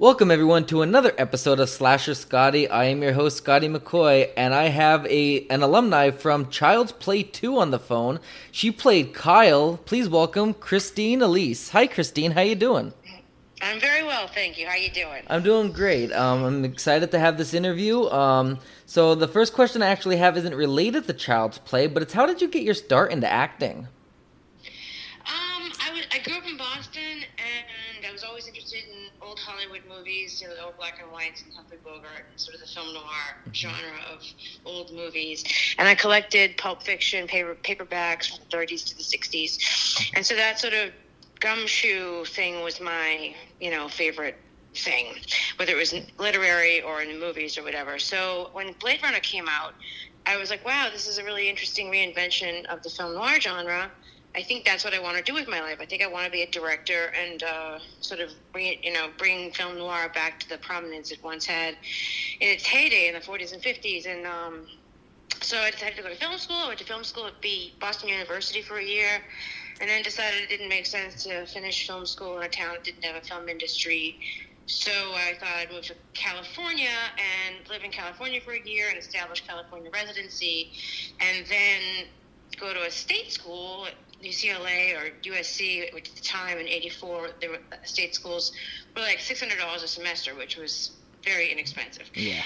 Welcome everyone to another episode of Slasher Scotty. I am your host Scotty McCoy, and I have a an alumni from Child's Play 2 on the phone. She played Kyle. Please welcome Christine Elise. Hi Christine, how you doing? I'm very well, thank you. How you doing? I'm doing great. Um, I'm excited to have this interview. Um, so the first question I actually have isn't related to Child's Play, but it's how did you get your start into acting? Um, I, was, I grew up in Boston, and I was always interested in old Hollywood movies, you know, the old black and whites and Humphrey Bogart, and sort of the film noir genre of old movies. And I collected Pulp Fiction paper paperbacks from the 30s to the 60s, and so that sort of gumshoe thing was my, you know, favorite thing, whether it was literary or in the movies or whatever. So when Blade Runner came out, I was like, wow, this is a really interesting reinvention of the film noir genre. I think that's what I want to do with my life. I think I want to be a director and uh, sort of bring it, you know, bring film noir back to the prominence it once had in its heyday in the 40s and 50s. And um, so I decided to go to film school. I went to film school at B Boston University for a year, and then decided it didn't make sense to finish film school in a town that didn't have a film industry. So I thought I'd move to California and live in California for a year and establish California residency, and then go to a state school UCLA or USC, which at the time in '84 there were state schools were like six hundred dollars a semester, which was very inexpensive. Yeah.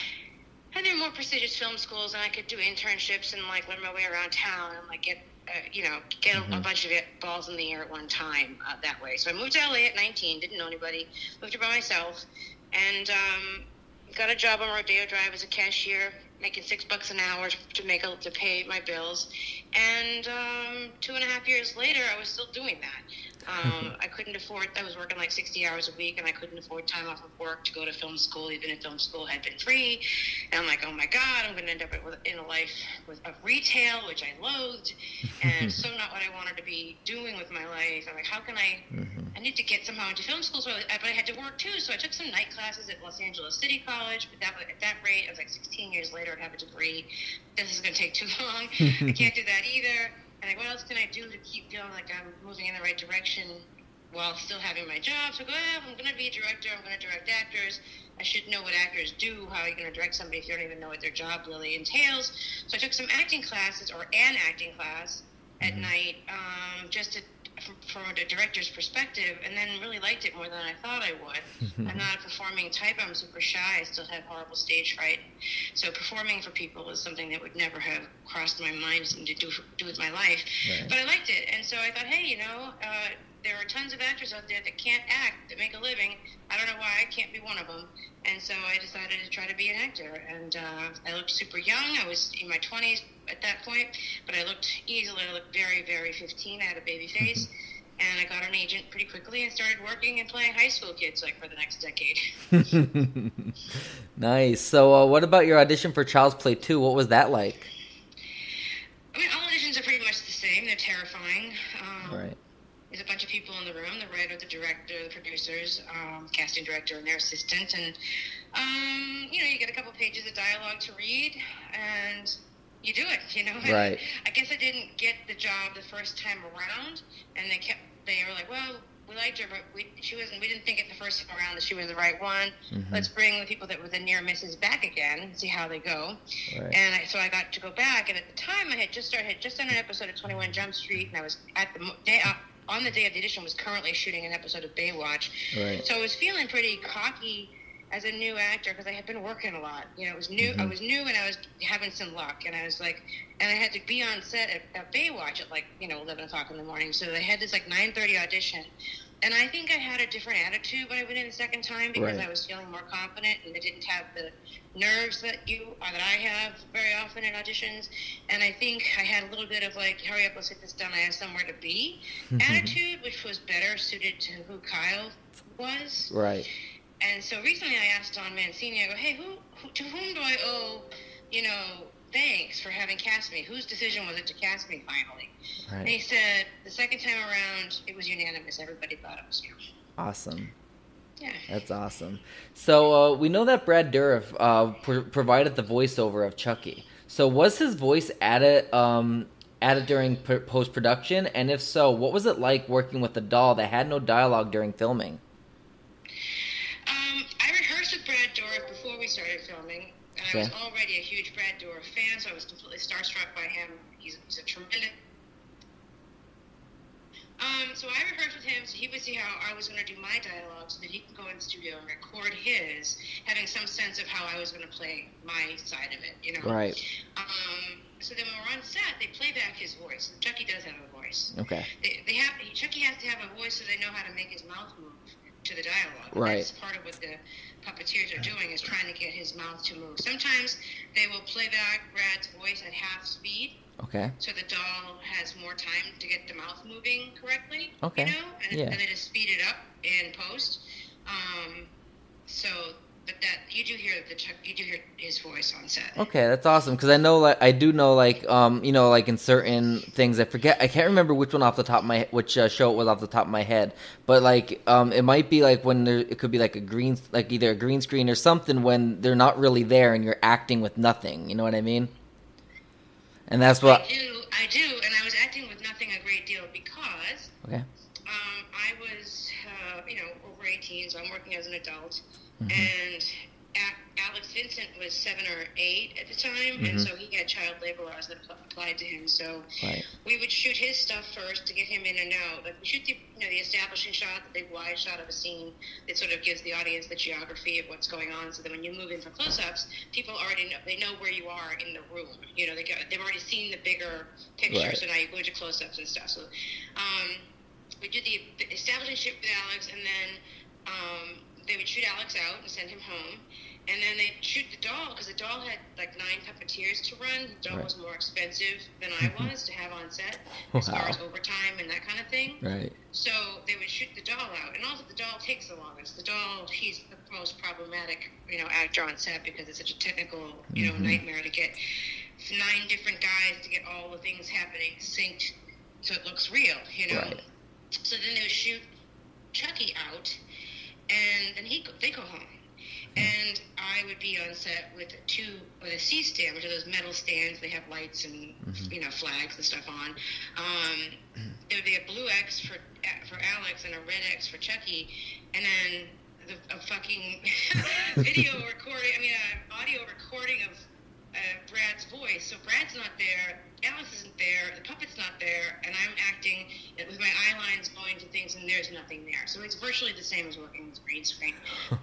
And there were more prestigious film schools, and I could do internships and like learn my way around town and like get, uh, you know, get a, a bunch of it, balls in the air at one time uh, that way. So I moved to LA at 19, didn't know anybody, moved here by myself, and um, got a job on Rodeo Drive as a cashier, making six bucks an hour to make a, to pay my bills. And um, two and a half years later, I was still doing that. Um, I couldn't afford. I was working like sixty hours a week, and I couldn't afford time off of work to go to film school, even if film school had been free. And I'm like, oh my god, I'm going to end up in a life with of retail, which I loathed, and so not what I wanted to be doing with my life. I'm like, how can I? I need to get somehow into film school, so I, but I had to work too. So I took some night classes at Los Angeles City College. But that at that rate, I was like 16 years later, I'd have a degree. This is going to take too long. I can't do that either. And like, what else can I do to keep feeling like I'm moving in the right direction while still having my job? So I go, eh, I'm going to be a director. I'm going to direct actors. I should know what actors do. How are you going to direct somebody if you don't even know what their job really entails? So I took some acting classes or an acting class at night um, just to from, from a director's perspective, and then really liked it more than I thought I would. I'm not a performing type. I'm super shy. I still have horrible stage fright. So performing for people is something that would never have crossed my mind to do do with my life. Right. But I liked it, and so I thought, hey, you know, uh, there are tons of actors out there that can't act, that make a living. I don't know why I can't be one of them. And so I decided to try to be an actor. And uh, I looked super young. I was in my 20s at that point, but I looked easily, I looked very, very 15. I had a baby face. And I got an agent pretty quickly and started working and playing high school kids like for the next decade. nice. So, uh, what about your audition for Child's Play 2? What was that like? I mean, all auditions are pretty much the same. They're terrifying. Um, Right. There's a bunch of people in the room: the writer, the director, the producers, um, casting director, and their assistant. And um, you know, you get a couple pages of dialogue to read, and you do it. You know, And Right. I guess I didn't get the job the first time around, and they kept. They were like, "Well, we liked her, but we, she wasn't. We didn't think it the first time around that she was the right one. Let's bring the people that were the near misses back again and see how they go." Right. And I, so I got to go back, and at the time I had just started, had just done an episode of Twenty One Jump Street, and I was at the day uh, on the day of the audition was currently shooting an episode of Baywatch. Right. So I was feeling pretty cocky as a new actor because I had been working a lot. You know, it was new. Mm-hmm. I was new, and I was having some luck, and I was like, and I had to be on set at, at Baywatch at like you know eleven o'clock in the morning. So I had this like nine thirty audition. And I think I had a different attitude when I went in the second time because Right. I was feeling more confident and I didn't have the nerves that you or that I have very often in auditions. And I think I had a little bit of like, hurry up, let's get this done. I have somewhere to be mm-hmm. attitude, which was better suited to who Kyle was. Right. And so recently I asked Don Mancini, I go, hey, who, who to whom do I owe, you know, thanks for having cast me? Whose decision was it to cast me finally? And he said, the second time around, it was unanimous. Everybody thought it was you. Awesome. Yeah. That's awesome. So uh, we know that Brad Dourif uh, pr- provided the voiceover of Chucky. So was his voice added um, added during p- post production? And if so, what was it like working with a doll that had no dialogue during filming? Um, I rehearsed with Brad Dourif before we started filming. And I was already a huge Brad Dourif fan, so I was completely starstruck by him. He's, he's a tremendous um, so I rehearsed with him so he would see how I was going to do my dialogue so that he could go in the studio and record his, having some sense of how I was going to play my side of it, you know? Right. Um, so then when we're on set, they play back his voice. Chucky does have a voice. Okay. They, they have Chucky has to have a voice so they know how to make his mouth move to the dialogue. Right. That's part of what the puppeteers are doing is trying to get his mouth to move. Sometimes they will play back Brad's voice at half speed Okay. so the doll has more time to get the mouth moving correctly. Okay. You know, and, Yeah. and they just speed it up in post. Um, so, but that you do hear the you do hear his voice on set. Okay, that's awesome because I know like I do know like um you know like in certain things I forget I can't remember which one off the top of my which uh, show it was off the top of my head. But like um it might be like when there it could be like a green like either a green screen or something when they're not really there and you're acting with nothing you know what I mean? And that's what I do, I do, and I was acting with nothing a great deal because okay. um, I was, uh, you know, over 18, so I'm working as an adult, Mhm. and A- Alex Vincent was seven or eight at the time, and Mhm. so he had child labor laws that pl- applied to him. So right we would shoot his stuff first to get him in and out. Like we shoot the you know the establishing shot, the big wide shot of a scene that sort of gives the audience the geography of what's going on. So that when you move in for close-ups, people already know they know where you are in the room. You know they got, they've already seen the bigger picture. Right. So now you go into close-ups and stuff. So um, we do the the establishing shot with Alex, and then um, they would shoot Alex out and send him home. And then they'd shoot the doll because the doll had like nine puppeteers to run. The doll Right. was more expensive than I was to have on set as far as overtime and that kind of thing. right So they would shoot the doll out, and also the doll takes the longest. The doll, he's the most problematic, you know, actor on set because it's such a technical, you know, Mhm. nightmare to get nine different guys to get all the things happening synced so it looks real, you know. Right. So then they would shoot Chucky out, and then he they go home. And I would be on set with two with a C stand, which are those metal stands. They have lights and Mhm. you know flags and stuff on. Um, there would be a blue X for for Alex and a red X for Chucky, and then the, a fucking video recording. I mean, an audio recording of uh, Brad's voice. So Brad's not there, Alex isn't there, the puppet's not there, and I'm acting with my eye lines going to things, and there's nothing there. So it's virtually the same as working with green screen.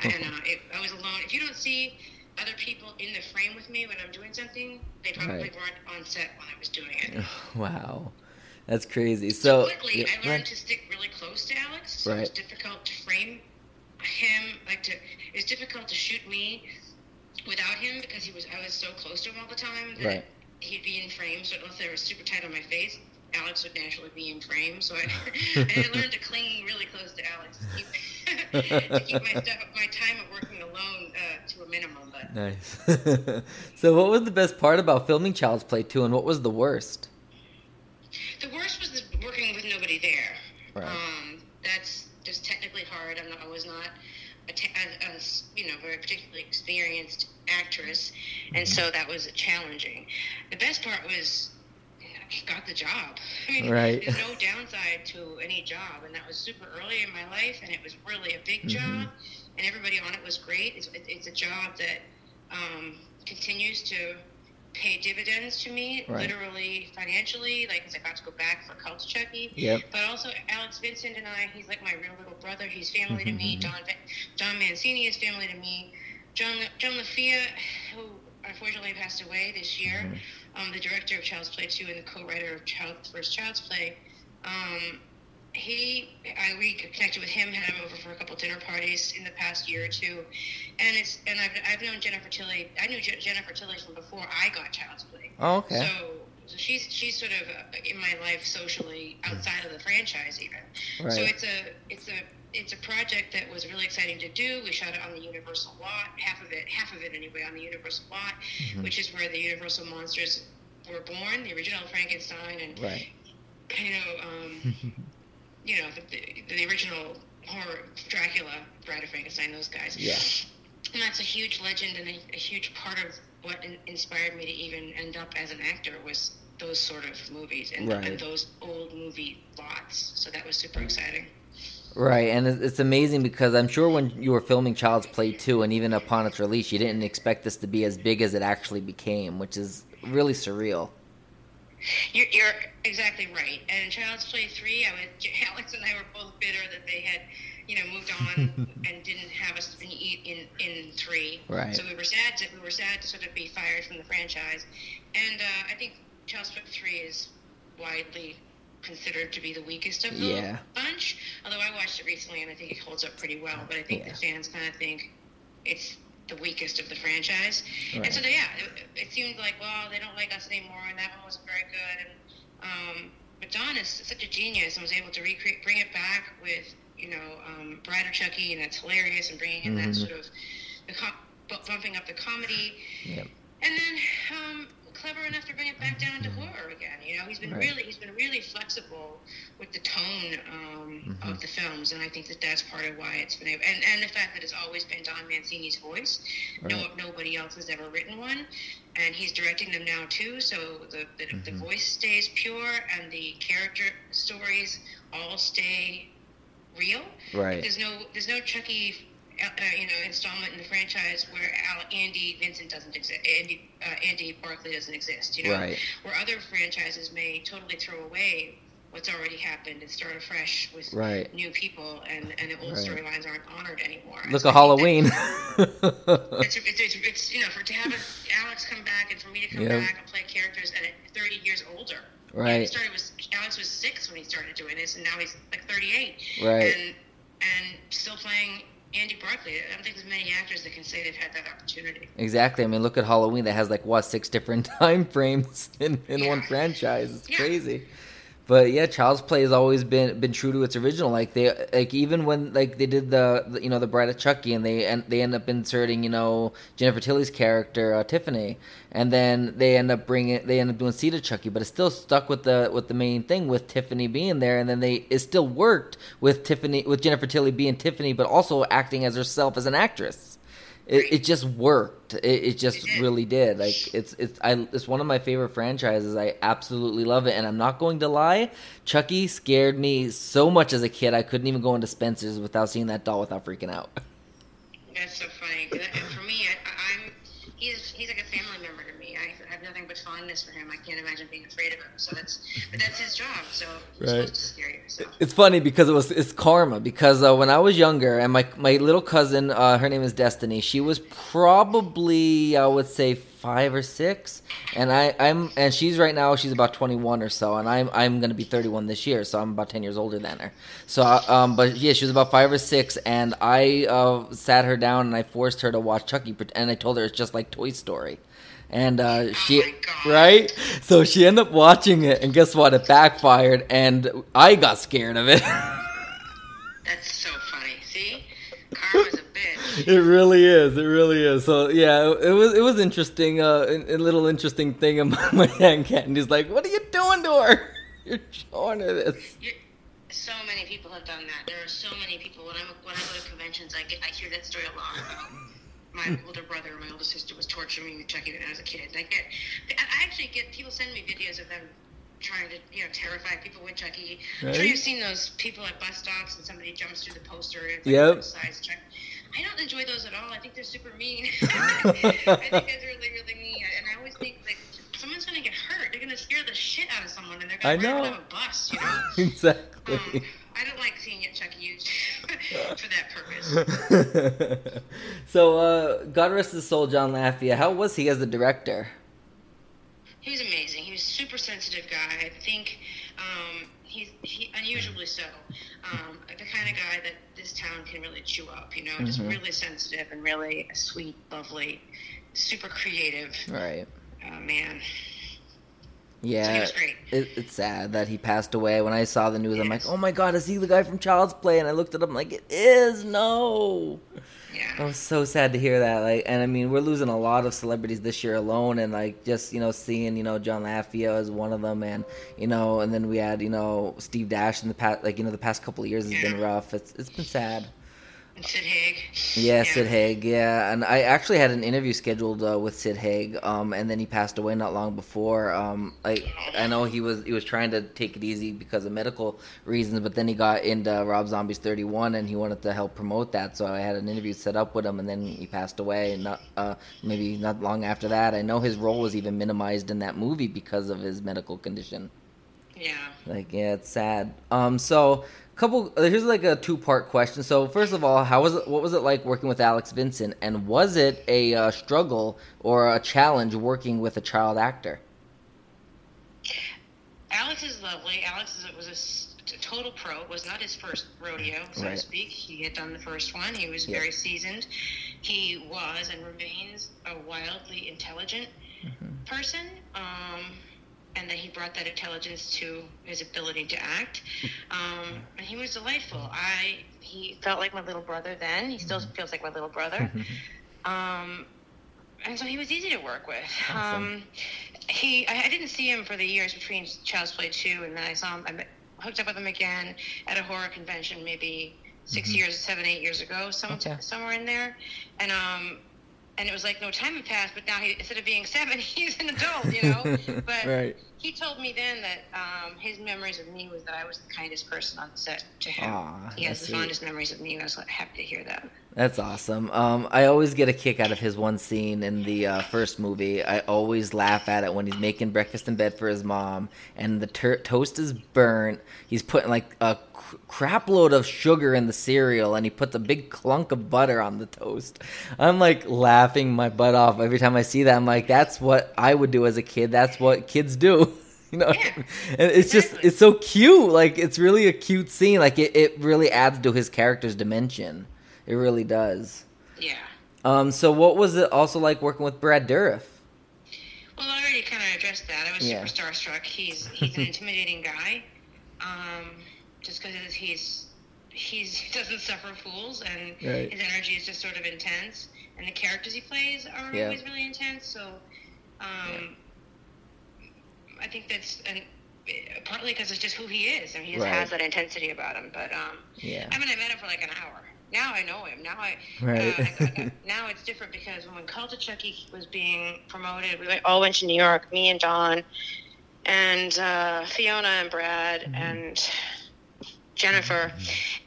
and uh, it, I was alone. If you don't see other people in the frame with me when I'm doing something, they probably Right. weren't on set when I was doing it. wow that's crazy so quickly, yeah, I learned ahead. to stick really close to Alex. So Right. difficult to frame him. Like to, it's difficult to shoot me without him because he was. I was so close to him all the time that Right. he'd be in frame. So unless they were super tight on my face, Alex would naturally be in frame. So I, and I learned to cling really close to Alex to keep, to keep my stuff, my time of working alone uh, to a minimum. But Nice. so, what was the best part about filming Child's Play 2, and what was the worst? The worst was the working with nobody there. Right. Um, that's just technically hard. I'm not, I was not a, a, a you know very particularly experienced actress, and so that was challenging. The best part was I got the job. I mean, Right. there's no downside to any job, and that was super early in my life, and it was really a big Mhm. job, and everybody on it was great. It's, it's a job that um, continues to pay dividends to me, Right. literally financially. like because I got to go back for Cult Chucky. Yep. But also, Alex Vincent and I, he's like my real little brother. He's family to me. Mhm. Don, Don Mancini is family to me. John, John LaFia, who unfortunately passed away this year, Mhm. um, the director of Child's Play 2 and the co-writer of Child, first Child's Play, um, he, I reconnected with him, had him over for a couple dinner parties in the past year or two, and it's and I've, I've known Jennifer Tilly. I knew Je- Jennifer Tilly from before I got Child's Play. Oh, okay. So, so she's she's sort of uh, in my life socially outside of the franchise even. right. So it's a it's a it's a project that was really exciting to do. We shot it on the Universal lot, half of it half of it anyway on the Universal lot, Mhm. which is where the Universal monsters were born, the original Frankenstein and right. you know um, you know the, the, the original horror Dracula, Bride of Frankenstein, those guys. Yeah. And that's a huge legend and a, a huge part of what in, inspired me to even end up as an actor was those sort of movies and, Right. and those old movie lots. So that was super exciting. Right, and it's amazing because I'm sure when you were filming Child's Play 2 and even upon its release, you didn't expect this to be as big as it actually became, which is really surreal. You're, you're exactly right. And Child's Play 3, I was, Alex and I were both bitter that they had, you know, moved on and didn't have us in, in, in 3. Right. So we were sad to, we were sad to sort of be fired from the franchise. And uh, I think Child's Play 3 is widely considered to be the weakest of the Yeah. bunch. Although I watched it recently and I think it holds up pretty well. But I think Yeah. the fans kind of think it's the weakest of the franchise. Right. And so, they, yeah, it, it seemed like, well, they don't like us anymore, and that one wasn't very good. And um, but Don is such a genius and was able to recreate, bring it back with, you know, um, Bride Chucky, and that's hilarious, and bringing in that Mhm. sort of the com- bumping up the comedy. Yep. And then um, clever enough to bring it back down to horror again. You know, he's been Right. really he's been really flexible with the tone um, Mhm. of the films, and I think that that's part of why it's been able, and and the fact that it's always been Don Mancini's voice. No, nobody else has ever written one, and he's directing them now too. So the the, the Mhm. voice stays pure, and the character stories all stay real. Right. There's no there's no Chucky, uh, you know, installment in the franchise where Al, Andy Vincent doesn't exist. Andy uh, Andy Barclay doesn't exist. You know, Right. where other franchises may totally throw away what's already happened and start afresh with Right. new people, and and the old Right. storylines aren't honored anymore. Look So at Halloween. It's, it's, it's, it's you know for to have Alex come back and for me to come Yep. back and play characters at 30 years older. Right. He started with Alex was six when he started doing this, and now he's like 38. Right. And and still playing Andy Barclay. I don't think there's many actors that can say they've had that opportunity. exactly. I mean, look at Halloween that has like what six different time frames in, in one franchise. It's Yeah. crazy. But yeah, Child's Play has always been been true to its original. Like they like even when like they did the, the you know the Bride of Chucky and they and they end up inserting you know Jennifer Tilly's character uh, Tiffany, and then they end up bringing they end up doing Seed of Chucky, but it's still stuck with the with the main thing with Tiffany being there, and then they it still worked with Tiffany with Jennifer Tilly being Tiffany, but also acting as herself as an actress. It, it just worked. It, it just It really did. Like it's it's I it's one of my favorite franchises. I absolutely love it, and I'm not going to lie. Chucky scared me so much as a kid. I couldn't even go into Spencer's without seeing that doll without freaking out. That's so funny. For me, I, I'm he's he's like a family member to me. I have nothing but fondness for him. I can't imagine being afraid of him. So that's but that's his job. So you're Right. supposed to scare you. So. It's funny because it was it's karma because uh, when I was younger and my my little cousin, uh, her name is Destiny. She was probably I would say five or six, and I I'm and she's right now she's about twenty one or so, and I'm I'm gonna be thirty one this year, so I'm about ten years older than her. So uh, um, but yeah, she was about five or six, and I uh, sat her down and I forced her to watch Chucky, and I told her it's just like Toy Story. And uh, she, my God. right? So she ended up watching it, and guess what? It backfired, and I got scared of it. That's so funny. See, karma's a bitch. It really is. It really is. So yeah, it was it was interesting. Uh, a, a little interesting thing. And my, my aunt Candy's like, "What are you doing to her? You're showing her this." You, so many people have done that. There are so many people. When I when I go to conventions, I get I hear that story a lot about my older brother, and my older sister was torturing me with Chucky when I was a kid. I get, I actually get people send me videos of them trying to you know terrify people with Chucky. I'm sure you've seen those people at bus stops and somebody jumps through the poster. And it's Yep. like size Chuck. I don't enjoy those at all. I think they're super mean. I think that's really really mean. And I always think like someone's gonna get hurt. They're gonna scare the shit out of someone, and they're gonna run out of a bus. You know. exactly. Um, I don't like seeing it Chucky used for that. so, uh, God rest his soul, John Lafia. How was he as a director? He was amazing. He was a super sensitive guy. I think um, he's he, unusually so. Um, the kind of guy that this town can really chew up. You know, just Mhm. really sensitive and really sweet, lovely, super creative Right. uh, man. So Yeah. great. It, it's sad that he passed away. When I saw the news, I'm like, "Oh my God, is he the guy from Child's Play?" And I looked at him like, "It is no." I Yeah. was so sad to hear that. Like, and I mean, we're losing a lot of celebrities this year alone, and like just you know seeing you know John Lafia as one of them, and you know, and then we had you know Steve Dash in the past, like you know the past couple of years has been rough. It's it's been sad. Sid Haig. Yeah, Yeah. Sid Haig. Yeah, and I actually had an interview scheduled uh, with Sid Haig, um, and then he passed away not long before. Um, I I know he was he was trying to take it easy because of medical reasons, but then he got into Rob Zombie's Thirty One, and he wanted to help promote that. So I had an interview set up with him, and then he passed away. And not uh, maybe not long after that, I know his role was even minimized in that movie because of his medical condition. Yeah. Like, yeah, it's sad. Um, so couple here's like a two part question. So first of all, how was it? What was it like working with Alex Vincent, and was it a uh, struggle or a challenge working with a child actor? Alex is lovely. Alex is, was a total pro. It was not his first rodeo, so Right. to speak. He had done the first one. He was Yeah. very seasoned. He was and remains a wildly intelligent Mm-hmm. person. Um, and that he brought that intelligence to his ability to act. Um, and he was delightful. I he felt like my little brother then. He still Mm-hmm. feels like my little brother. Um, and so he was easy to work with. Awesome. Um, he, I, I didn't see him for the years between Child's Play two, and then I saw him. I met, hooked up with him again at a horror convention, maybe 6 years, seven, eight years ago, some, Mm-hmm. Okay. somewhere in there, and um, and it was like no time had passed, but now he, instead of being seven, he's an adult, you know. But Right. he told me then that um, his memories of me was that I was the kindest person on set to him. Aw, he has the sweet. fondest memories of me, and I was happy to hear that. That's awesome. Um, I always get a kick out of his one scene in the uh, first movie. I always laugh at it when he's making breakfast in bed for his mom, and the tur toast is burnt. He's putting like a cr- crap load of sugar in the cereal, and he puts a big clunk of butter on the toast. I'm like laughing my butt off every time I see that. I'm like, that's what I would do as a kid. That's what kids do. You know, Yeah, and it's just it's so cute. Like it's really a cute scene. Like it, it really adds to his character's dimension. It really does. Yeah. Um, so what was it also like working with Brad Dourif? Well, I already kind of addressed that. I was Yeah. super starstruck. He's he's an intimidating guy, um, just because he's he's he doesn't suffer fools, and Right. his energy is just sort of intense, and the characters he plays are Yeah. always really intense. So, um, I think that's and partly because it's just who he is, and he just Right. has that intensity about him. But um, Yeah. I mean, I met him for like an hour. Now I know him. Now I, Right. uh, I- now it's different because when Cult of Chucky was being promoted, we went, all went to New York. Me and Don, and uh, Fiona and Brad Mm-hmm. and Jennifer,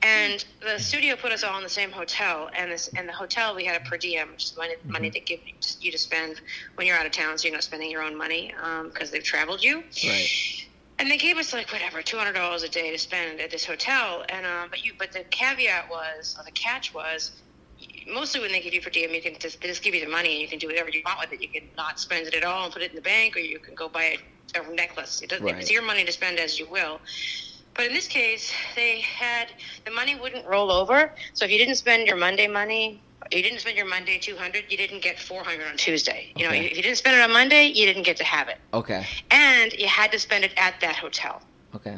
and the studio put us all in the same hotel. And this and the hotel we had a per diem, which is money, money Mm-hmm. they give you to spend when you're out of town, so you're not spending your own money because they've traveled you. Right. And they gave us like whatever, two hundred dollars a day to spend at this hotel. And um, but you, but the caveat was, or the catch was, mostly when they give you per diem, you can just they just give you the money and you can do whatever you want with it. You can not spend it at all and put it in the bank, or you can go buy a, a necklace. It Right. It's your money to spend as you will. But in this case, they had the money wouldn't roll over. So if you didn't spend your Monday money, you didn't spend your Monday two hundred, you didn't get four hundred on Tuesday. You know, if you didn't spend it on Monday, you didn't get to have it, Okay. and you had to spend it at that hotel Okay.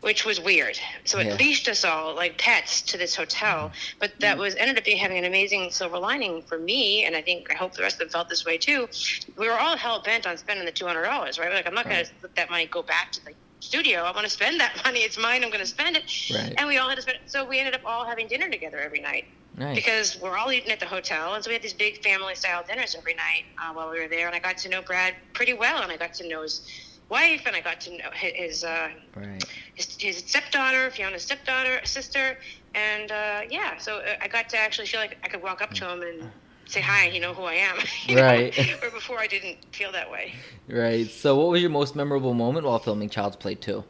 which was weird. So it Yeah. leashed us all like pets to this hotel. Mm-hmm. But that was ended up being having an amazing silver lining for me, and I think I hope the rest of them felt this way too. We were all hell bent on spending the two hundred dollars, right? We're Like I'm not gonna let that money go back to the studio. I want to spend that money. It's mine. I'm going to spend it. Right. And we all had to spend. it. So we ended up all having dinner together every night Nice. because we're all eating at the hotel, and so we had these big family style dinners every night uh, while we were there. And I got to know Brad pretty well, and I got to know his wife, and I got to know his uh, right. his, his stepdaughter, Fiona's stepdaughter, sister, and uh, yeah, so uh, I got to actually feel like I could walk up to him and say hi. You know who I am. Right. Where before I didn't feel that way. Right. So what was your most memorable moment while filming Child's Play 2?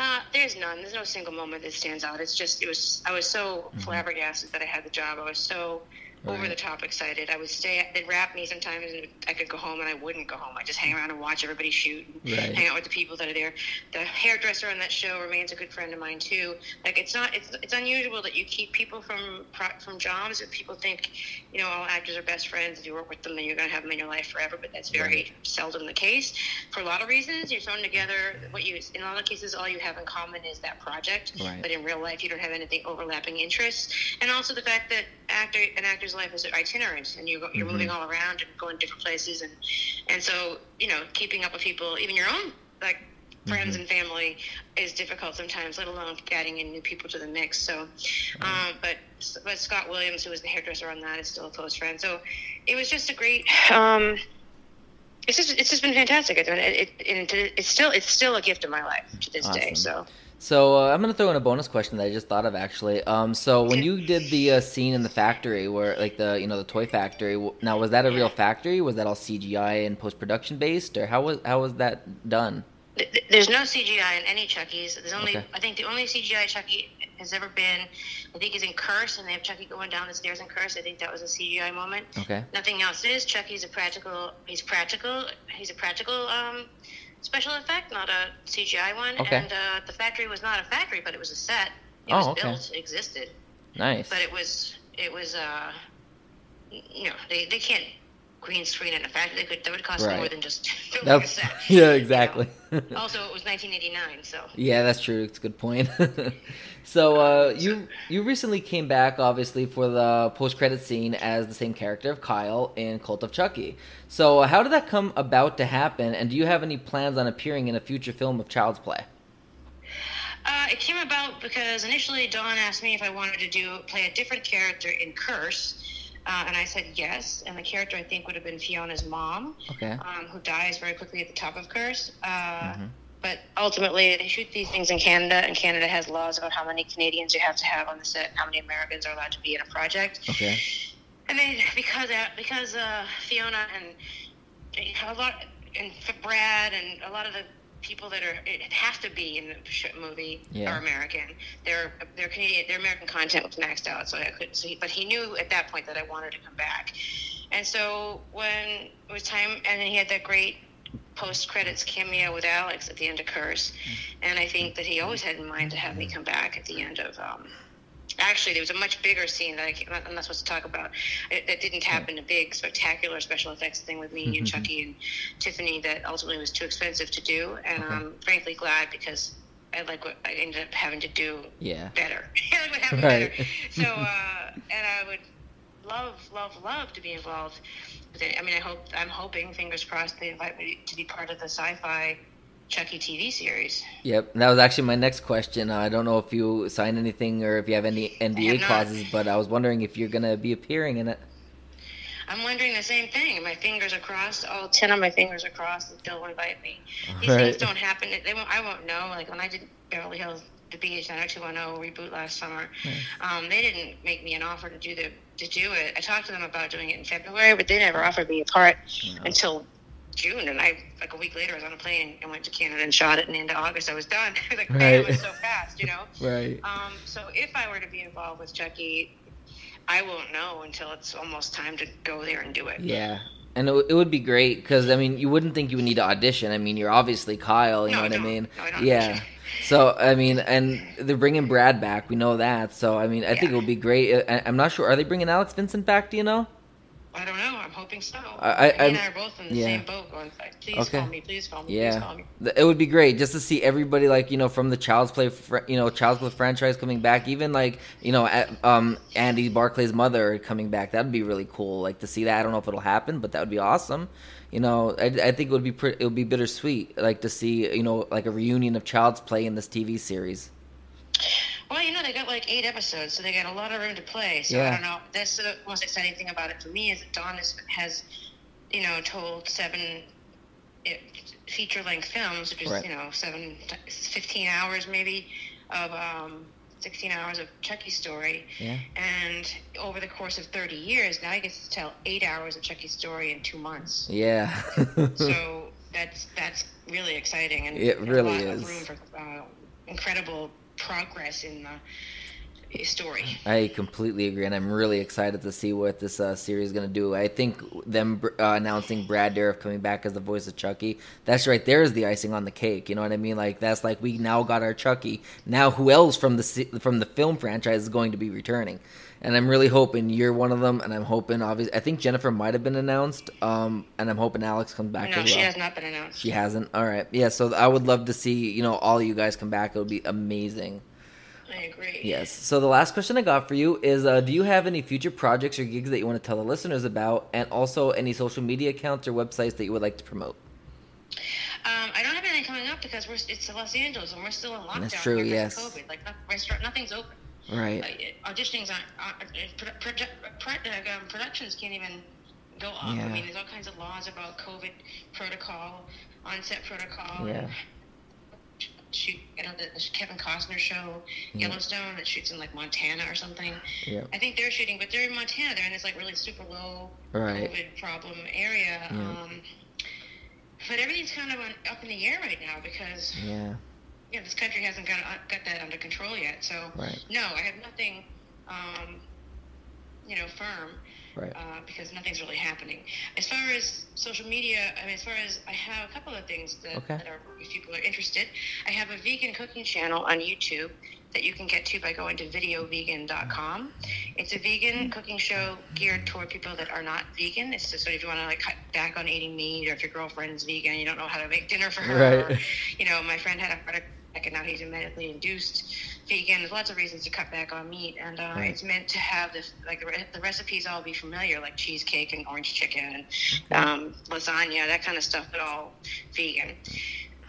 Uh, there's none. There's no single moment that stands out. It's just it was. I was so flabbergasted that I had the job. I was so over. The top excited. I would stay. They'd wrap me sometimes, and I could go home, and I wouldn't go home. I just hang around and watch everybody shoot, and Right. hang out with the people that are there. The hairdresser on that show remains a good friend of mine too. Like it's not. It's it's unusual that you keep people from from jobs. That people think, you know, all actors are best friends. If you work with them, then you're going to have them in your life forever. But that's very Right. seldom the case. For a lot of reasons, you're thrown together. What you in a lot of cases, all you have in common is that project. But in real life, you don't have anything overlapping interests, and also the fact that actor an actor's life is itinerant, and you you're Mhm. moving all around and going to different places, and and so you know, keeping up with people, even your own like friends and family is difficult sometimes, let alone adding in new people to the mix. So, um, but but Scott Williams, who was the hairdresser on that, is still a close friend. So, it was just a great. Um, it's just it's just been fantastic. I mean, it, it, it, it's still it's still a gift of my life to this Awesome. day. So. So uh, I'm gonna throw in a bonus question that I just thought of actually. Um, so when you did the uh, scene in the factory, where like the you know the toy factory, now was that a real factory? Was that all CGI and post production based, or how was how was that done? Th- th- There's no CGI in any Chucky's. There's only, Okay. I think, the only CGI Chucky has ever been, I think, is in Curse, and they have Chucky going down the stairs in Curse. I think that was a CGI moment. Okay. Nothing else is. Chucky's a practical. He's practical. He's a practical um, special effect, not a CGI one. Okay. And uh, the factory was not a factory, but it was a set. It Oh, was okay. built. Existed, Nice. but it was it was uh, you know they, they can't green screen in a factory. They could that would cost Right. more than just building a set. yeah, you know. exactly. Also, it was 1989, so. Yeah, that's true. It's a good point. So uh, you you recently came back, obviously, for the post credit scene as the same character of Kyle in Cult of Chucky. So uh, how did that come about to happen? And do you have any plans on appearing in a future film of Child's Play? Uh, it came about because initially Don asked me if I wanted to do play a different character in Curse, uh, and I said yes. And the character I think would have been Fiona's mom, Okay. um, who dies very quickly at the top of Curse. Uh, Mhm. But ultimately, they shoot these things in Canada, and Canada has laws about how many Canadians you have to have on the set, and how many Americans are allowed to be in a project. Okay. And then because uh, because uh, Fiona and a lot and Brad and a lot of the people that are it have to be in the movie Yeah. are American. Their their Canadian their American content was maxed out, so I couldn't see. But he knew at that point that I wanted to come back, and so when it was time, and then he had that great post credits cameo with Alex at the end of Curse, and I think that he always had in mind to have me come back at the end of. Um, Actually, there was a much bigger scene that I I'm not supposed to talk about. It, that didn't happen. A big, spectacular special effects thing with me and Chucky and Tiffany that ultimately was too expensive to do, and Okay. I'm frankly glad because I like what I ended up having to do Yeah. better. I like what happened Right. better. So, uh, and I would love, love, love to be involved. With it. I mean, I hope I'm hoping, fingers crossed, they invite me to be part of the sci-fi Chucky TV series. Yep. That was actually my next question. Uh, I don't know if you signed anything or if you have any NDA have clauses, but I was wondering if you're gonna be appearing in it. I'm wondering the same thing. My fingers are crossed. All ten of my fingers are crossed, and they'll invite me. These Right. things don't happen. They won't. I won't know. Like when I did Beverly Hills, the BH 90210 reboot last summer, um, they didn't make me an offer to do the to do it. I talked to them about doing it in February, but they never offered me a part until June. And I like a week later, I was on a plane and went to Canada and shot it. And into August, I was done. I like, man, it was so fast, you know. Right. Um, so if I were to be involved with Chucky, I won't know until it's almost time to go there and do it. Yeah. And it, would be great because I mean you wouldn't think you would need to audition. I mean you're obviously Kyle. You No, know I what I don't. mean? No, I yeah. So I mean, and they're bringing Brad back. We know that. So I mean, I think it would be great. I, I'm not sure. Are they bringing Alex Vincent back? Do you know? I don't know. I'm hoping so. I- I- and I'm- are both in the yeah. same boat. Going, please Okay. call me. Please call me. Please Yeah, call me. It would be great just to see everybody like you know from the Child's Play, fr- you know, Child's Play franchise coming back. Even like you know, at, um, Andy Barclay's mother coming back. That'd be really cool. Like to see that. I don't know if it'll happen, but that would be awesome. You know, I, I think it would be pre- it would be bittersweet, like to see you know like a reunion of Child's Play in this TV series. Well, you know, they got like eight episodes, so they got a lot of room to play. So Yeah. I don't know. That's the most exciting thing about it for me is that Don is, has, you know, told seven feature length films, which is, Right. you know, seven, 15 hours maybe of, um, 16 hours of Chucky's story. Yeah. And over the course of 30 years, now he gets to tell eight hours of Chucky's story in two months. Yeah. so that's that's really exciting and It a really lot is. of room for uh, incredible progress in the story. I completely agree, and I'm really excited to see what this uh, series is going to do. I think them uh, announcing Brad Dourif coming back as the voice of Chucky, that's right there is the icing on the cake. You know what I mean? Like that's like we now got our Chucky. Now who else from the from the film franchise is going to be returning? And I'm really hoping you're one of them, and I'm hoping obviously I think Jennifer might have been announced, um, and I'm hoping Alex comes back No, she well. has not been announced. She hasn't. All right, yeah. So I would love to see you know all you guys come back. It would be amazing. I agree. Yes. So the last question I got for you is: uh, Do you have any future projects or gigs that you want to tell the listeners about, and also any social media accounts or websites that you would like to promote? Um, I don't have anything coming up because we're it's Los Angeles and we're still in lockdown. That's true, yes. COVID. Like nothing's open. Right. Uh, auditionings aren't. Uh, pro- pro- uh, um, productions can't even go up. Yeah. I mean, there's all kinds of laws about COVID protocol, on-set protocol. Yeah. Shoot, you know, the, Kevin Costner show, Yeah. Yellowstone, that shoots in like Montana or something. Yeah. I think they're shooting, but they're in Montana. They're in this like really super low Right. COVID problem area. Yeah. Um, but everything's kind of on, up in the air right now because Yeah. Yeah, this country hasn't got uh, got that under control yet. So Right. no, I have nothing, um, you know, firm Right. uh, because nothing's really happening. As far as social media, I mean, as far as I have a couple of things that, Okay. that are, if people are interested, I have a vegan cooking channel on YouTube that you can get to by going to videovegan.com. It's a vegan cooking show geared toward people that are not vegan. It's just sort of if you want to like cut back on eating meat, or if your girlfriend's vegan, you don't know how to make dinner for her. Right. Or, you know, my friend had a and now he's a medically induced vegan. There's lots of reasons to cut back on meat, and uh, Right. it's meant to have like the re- the recipes all be familiar, like cheesecake and orange chicken and um, lasagna, that kind of stuff, but all vegan.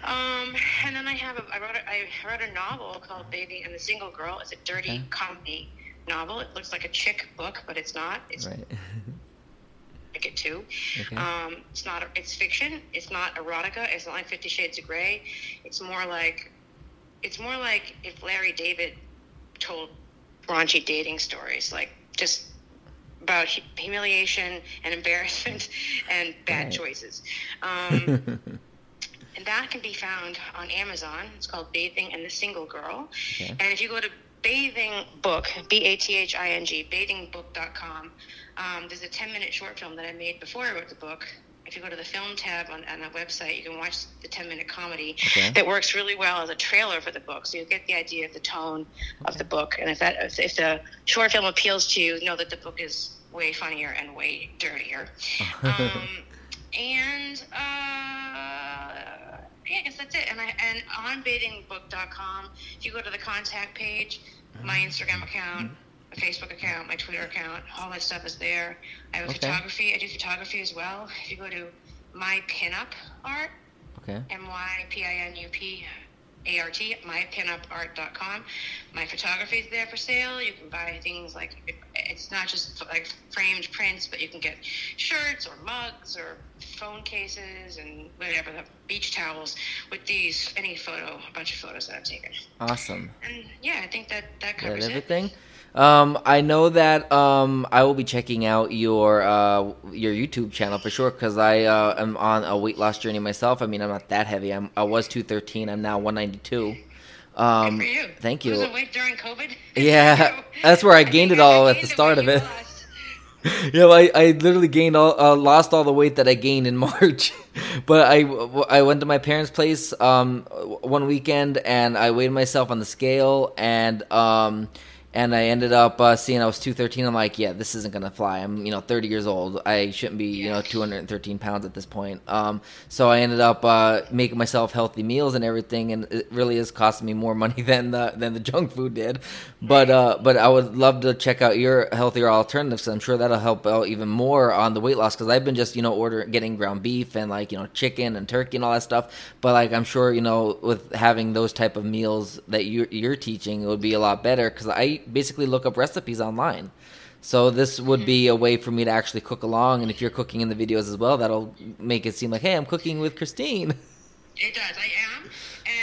Um, and then I have a, I wrote a, I wrote a novel called Bathing and the Single Girl. It's a dirty Okay. comedy novel. It looks like a chick book, but it's not. It's Right. like it too. Okay. Um, it's not. It's fiction. It's not erotica. It's not like Fifty Shades of Grey. It's more like. It's more like if Larry David told raunchy dating stories, like just about humiliation and embarrassment and bad Right. choices. Um, and that can be found on Amazon. It's called Bathing and the Single Girl. Okay. And if you go to Bathing Book, B A T H I N G, bathingbook.com, um, there's a 10 minute short film that I made before I wrote the book. If you go to the film tab on, on the website, you can watch the 10 minute comedy Okay. that works really well as a trailer for the book. So you get the idea of the tone of the book. And if that if, if the short film appeals to you, know that the book is way funnier and way dirtier. um, and uh, yeah, I guess that's it. And I and on bathingbook.com, if you go to the contact page, my Instagram account, my Facebook account, my Twitter account, all that stuff is there. I have a Okay. photography. I do photography as well. If you go to my pinup art, okay. M Y P I N U P A R T, mypinupart.com. My photography is there for sale. You can buy things like it's not just like framed prints, but you can get shirts or mugs or phone cases and whatever the beach towels with these any photo, a bunch of photos that I've taken. Awesome. And yeah, I think that that covers it. everything. Um, I know that um, I will be checking out your uh, your YouTube channel for sure because I uh, am on a weight loss journey myself. I mean, I'm not that heavy. I'm I was 213. I'm now 192. Um, Good for you. Thank you. Losing weight during COVID. Yeah, that's where I gained it all at the start of it. yeah, I, I literally gained all, uh, lost all the weight that I gained in March. but I, I went to my parents' place um, one weekend and I weighed myself on the scale and um, and I ended up uh, seeing I was two thirteen. I'm like, yeah, this isn't gonna fly. I'm you know 30 years old. I shouldn't be you know 213 pounds at this point. Um, so I ended up uh, making myself healthy meals and everything, and it really is costing me more money than the than the junk food did. But uh, but I would love to check out your healthier alternatives. I'm sure that'll help out even more on the weight loss because I've been just you know ordering getting ground beef and like you know chicken and turkey and all that stuff. But like I'm sure you know with having those type of meals that you you're teaching, it would be a lot better because I basically look up recipes online. So this would be a way for me to actually cook along, and if you're cooking in the videos as well, that'll make it seem like, hey, I'm cooking with Christine. It does. I am.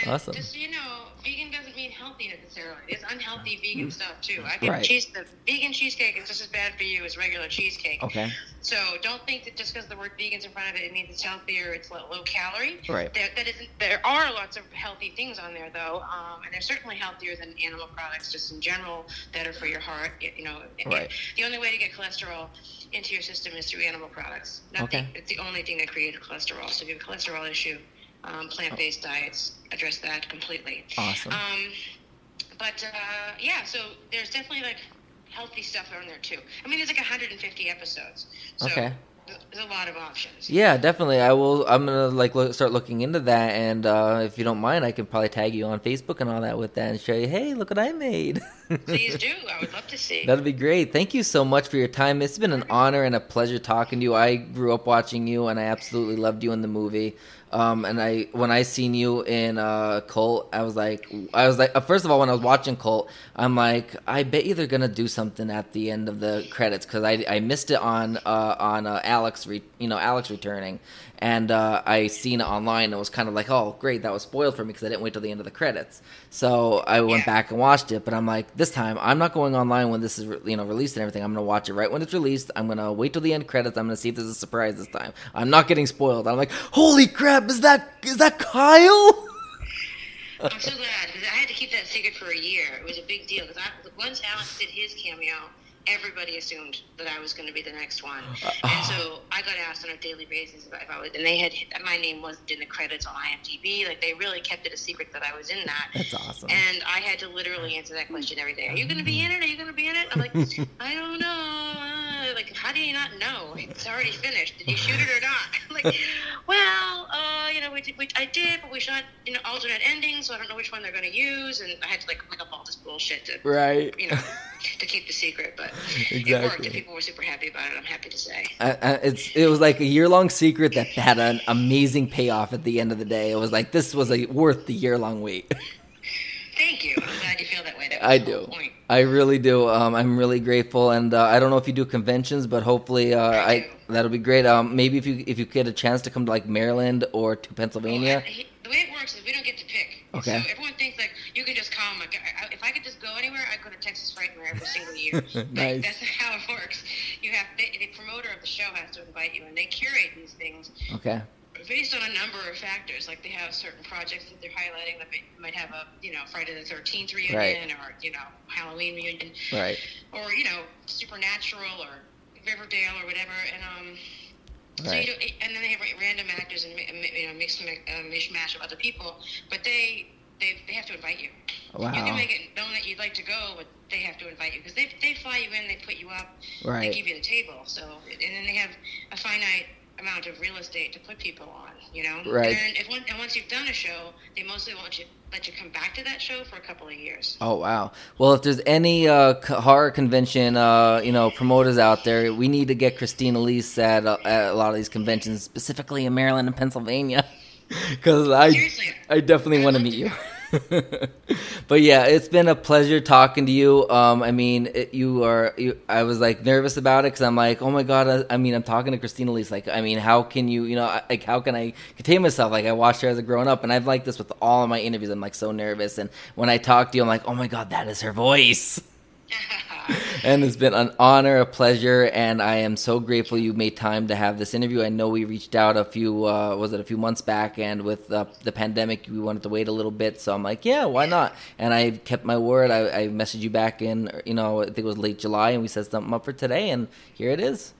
And Awesome. just so you know, vegan doesn't mean healthy necessarily. There's unhealthy vegan stuff too. I think Right. cheese, the vegan cheesecake is just as bad for you as regular cheesecake. Okay. So don't think that just because the word vegan's in front of it, it means it's healthier. It's low, low calorie. Right. There, that isn't. There are lots of healthy things on there though, um, and they're certainly healthier than animal products just in general Better for your heart. You know. Right. The only way to get cholesterol into your system is through animal products. Nothing. Okay. It's the only thing that created cholesterol. So if you have a cholesterol issue, um, plant-based diets address that completely. Awesome. Um, but uh, yeah, so there's definitely like healthy stuff on there too. I mean, there's like 150 episodes, so Okay. there's a lot of options. Yeah, definitely. I will. I'm gonna like look, start looking into that, and uh, if you don't mind, I can probably tag you on Facebook and all that with that, and show you, hey, look what I made. Please do. I would love to see. That'd be great. Thank you so much for your time. It's been an honor and a pleasure talking to you. I grew up watching you, and I absolutely loved you in the movie. Um, and I when I seen you in uh, Cult, I was like, I was like, uh, first of all, when I was watching Cult, I'm like, I bet you they're gonna do something at the end of the credits because I, I missed it on uh, on uh, Alex, re- you know, Alex returning, and uh, I seen it online and it was kind of like, oh, great, that was spoiled for me because I didn't wait till the end of the credits. So I went Yeah. back and watched it, but I'm like, this time I'm not going online when this is re- you know released and everything. I'm gonna watch it right when it's released. I'm gonna wait till the end credits. I'm gonna see if there's a surprise this time. I'm not getting spoiled. I'm like, holy crap, is that is that Kyle? I'm so glad because I had to keep that secret for a year. It was a big deal because once Alex did his cameo, everybody assumed that I was going to be the next one, and so I got asked on a daily basis if I, was, and they had my name wasn't in the credits on IMDb. Like they really kept it a secret that I was in that. That's awesome. And I had to literally answer that question every day. Are you going to be in it? Are you going to be in it? I'm like, I don't know. Uh, like, how do you not know? It's already finished. Did you shoot it or not? Like, well, uh, you know, we did, we, I did, but we shot, you know, alternate endings, so I don't know which one they're going to use. And I had to like look up all this bullshit to, right. you know, to keep the secret. But it worked, and people were super happy about it. I'm happy to say. I, it's it was like a year long secret that had an amazing payoff at the end of the day. It was like this was a worth the year long wait. Thank you. I'm glad you feel that way. That I do. Point. I really do. Um, I'm really grateful, and uh, I don't know if you do conventions, but hopefully, uh, I I that'll be great. Um, maybe if you if you get a chance to come to like Maryland or to Pennsylvania. Well, I- he- the way it works is we don't get to pick. Okay. So everyone thinks like you can just come. Like, I, I- if I could just go anywhere, I'd go to Texas Frightmare every single year. Nice. That's how it works. You have the, the promoter of the show has to invite you, and they curate these things Okay. based on a number of factors. Like they have certain projects that they're highlighting. That they might have a you know Friday the Thirteenth reunion, Right. or you know Halloween reunion, Right. or you know Supernatural or Riverdale or whatever, and um. So you don't, and then they have random actors and you know mixed mi- uh, mishmash of other people, but they they they have to invite you. Wow. You can make it known that you'd like to go, but they have to invite you because they they fly you in, they put you up, they give you the table. So and then they have a finite amount of real estate to put people on. You know. Right. And if one, and once you've done a show, they mostly want you let you come back to that show for a couple of years. Oh wow. Well, if there's any uh, horror convention, uh, you know, promoters out there, we need to get Christine Elise at, uh, at a lot of these conventions, specifically in Maryland and Pennsylvania, because I Seriously. I definitely want to meet you. but yeah, it's been a pleasure talking to you. Um, I mean, it, you are. You, I was like nervous about it because I'm like, oh my god. I, I mean, I'm talking to Christine Elise. Like, I mean, how can you, you know, I- like, how can I contain myself? Like, I watched her as a grown up, and I've like this with all of my interviews. I'm like so nervous, and when I talk to you, I'm like, oh my god, that is her voice. And it's been an honor, a pleasure, and I am so grateful you made time to have this interview. I know we reached out a few, uh, was it a few months back, and with uh, the pandemic, we wanted to wait a little bit. So I'm like, yeah, why not? And I kept my word. I, I messaged you back in, you know, I think it was late July, and we set something up for today, and here it is.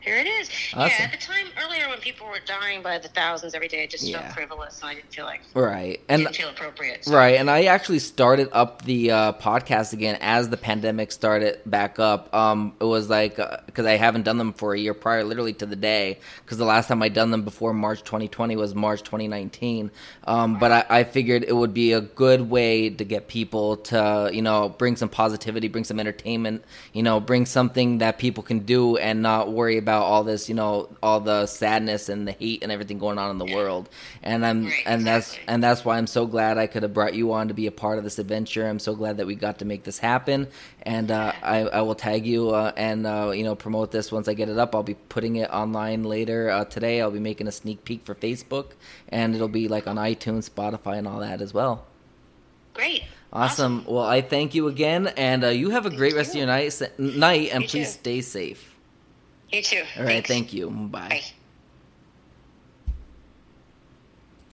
Here it is. Awesome. Yeah, at the time earlier when people were dying by the thousands every day, it just Yeah. felt frivolous, and I didn't feel like Right. And didn't feel appropriate. So. Right, and I actually started up the uh, podcast again as the pandemic started back up. Um, it was like because I haven't done them for a year prior, literally to the day. Because the last time I done them before March 2020 was March 2019. Um, but I, I figured it would be a good way to get people to you know bring some positivity, bring some entertainment, you know, bring something that people can do and not worry about all this, you know, all the sadness and the hate and everything going on in the world. And I'm Right, and that's and that's why I'm so glad I could have brought you on to be a part of this adventure. I'm so glad that we got to make this happen, and uh, I, I will tag you uh, and uh, you know promote this once I get it up. I'll be putting it online later uh, today. I'll be making a sneak peek for Facebook, and it'll be like on iTunes, Spotify, and all that as well. Great. Awesome. Well, I thank you again, and uh, you have a great rest of your night. Night, and You please too. stay safe. You too. All right. Thanks. Thank you. Bye. Bye.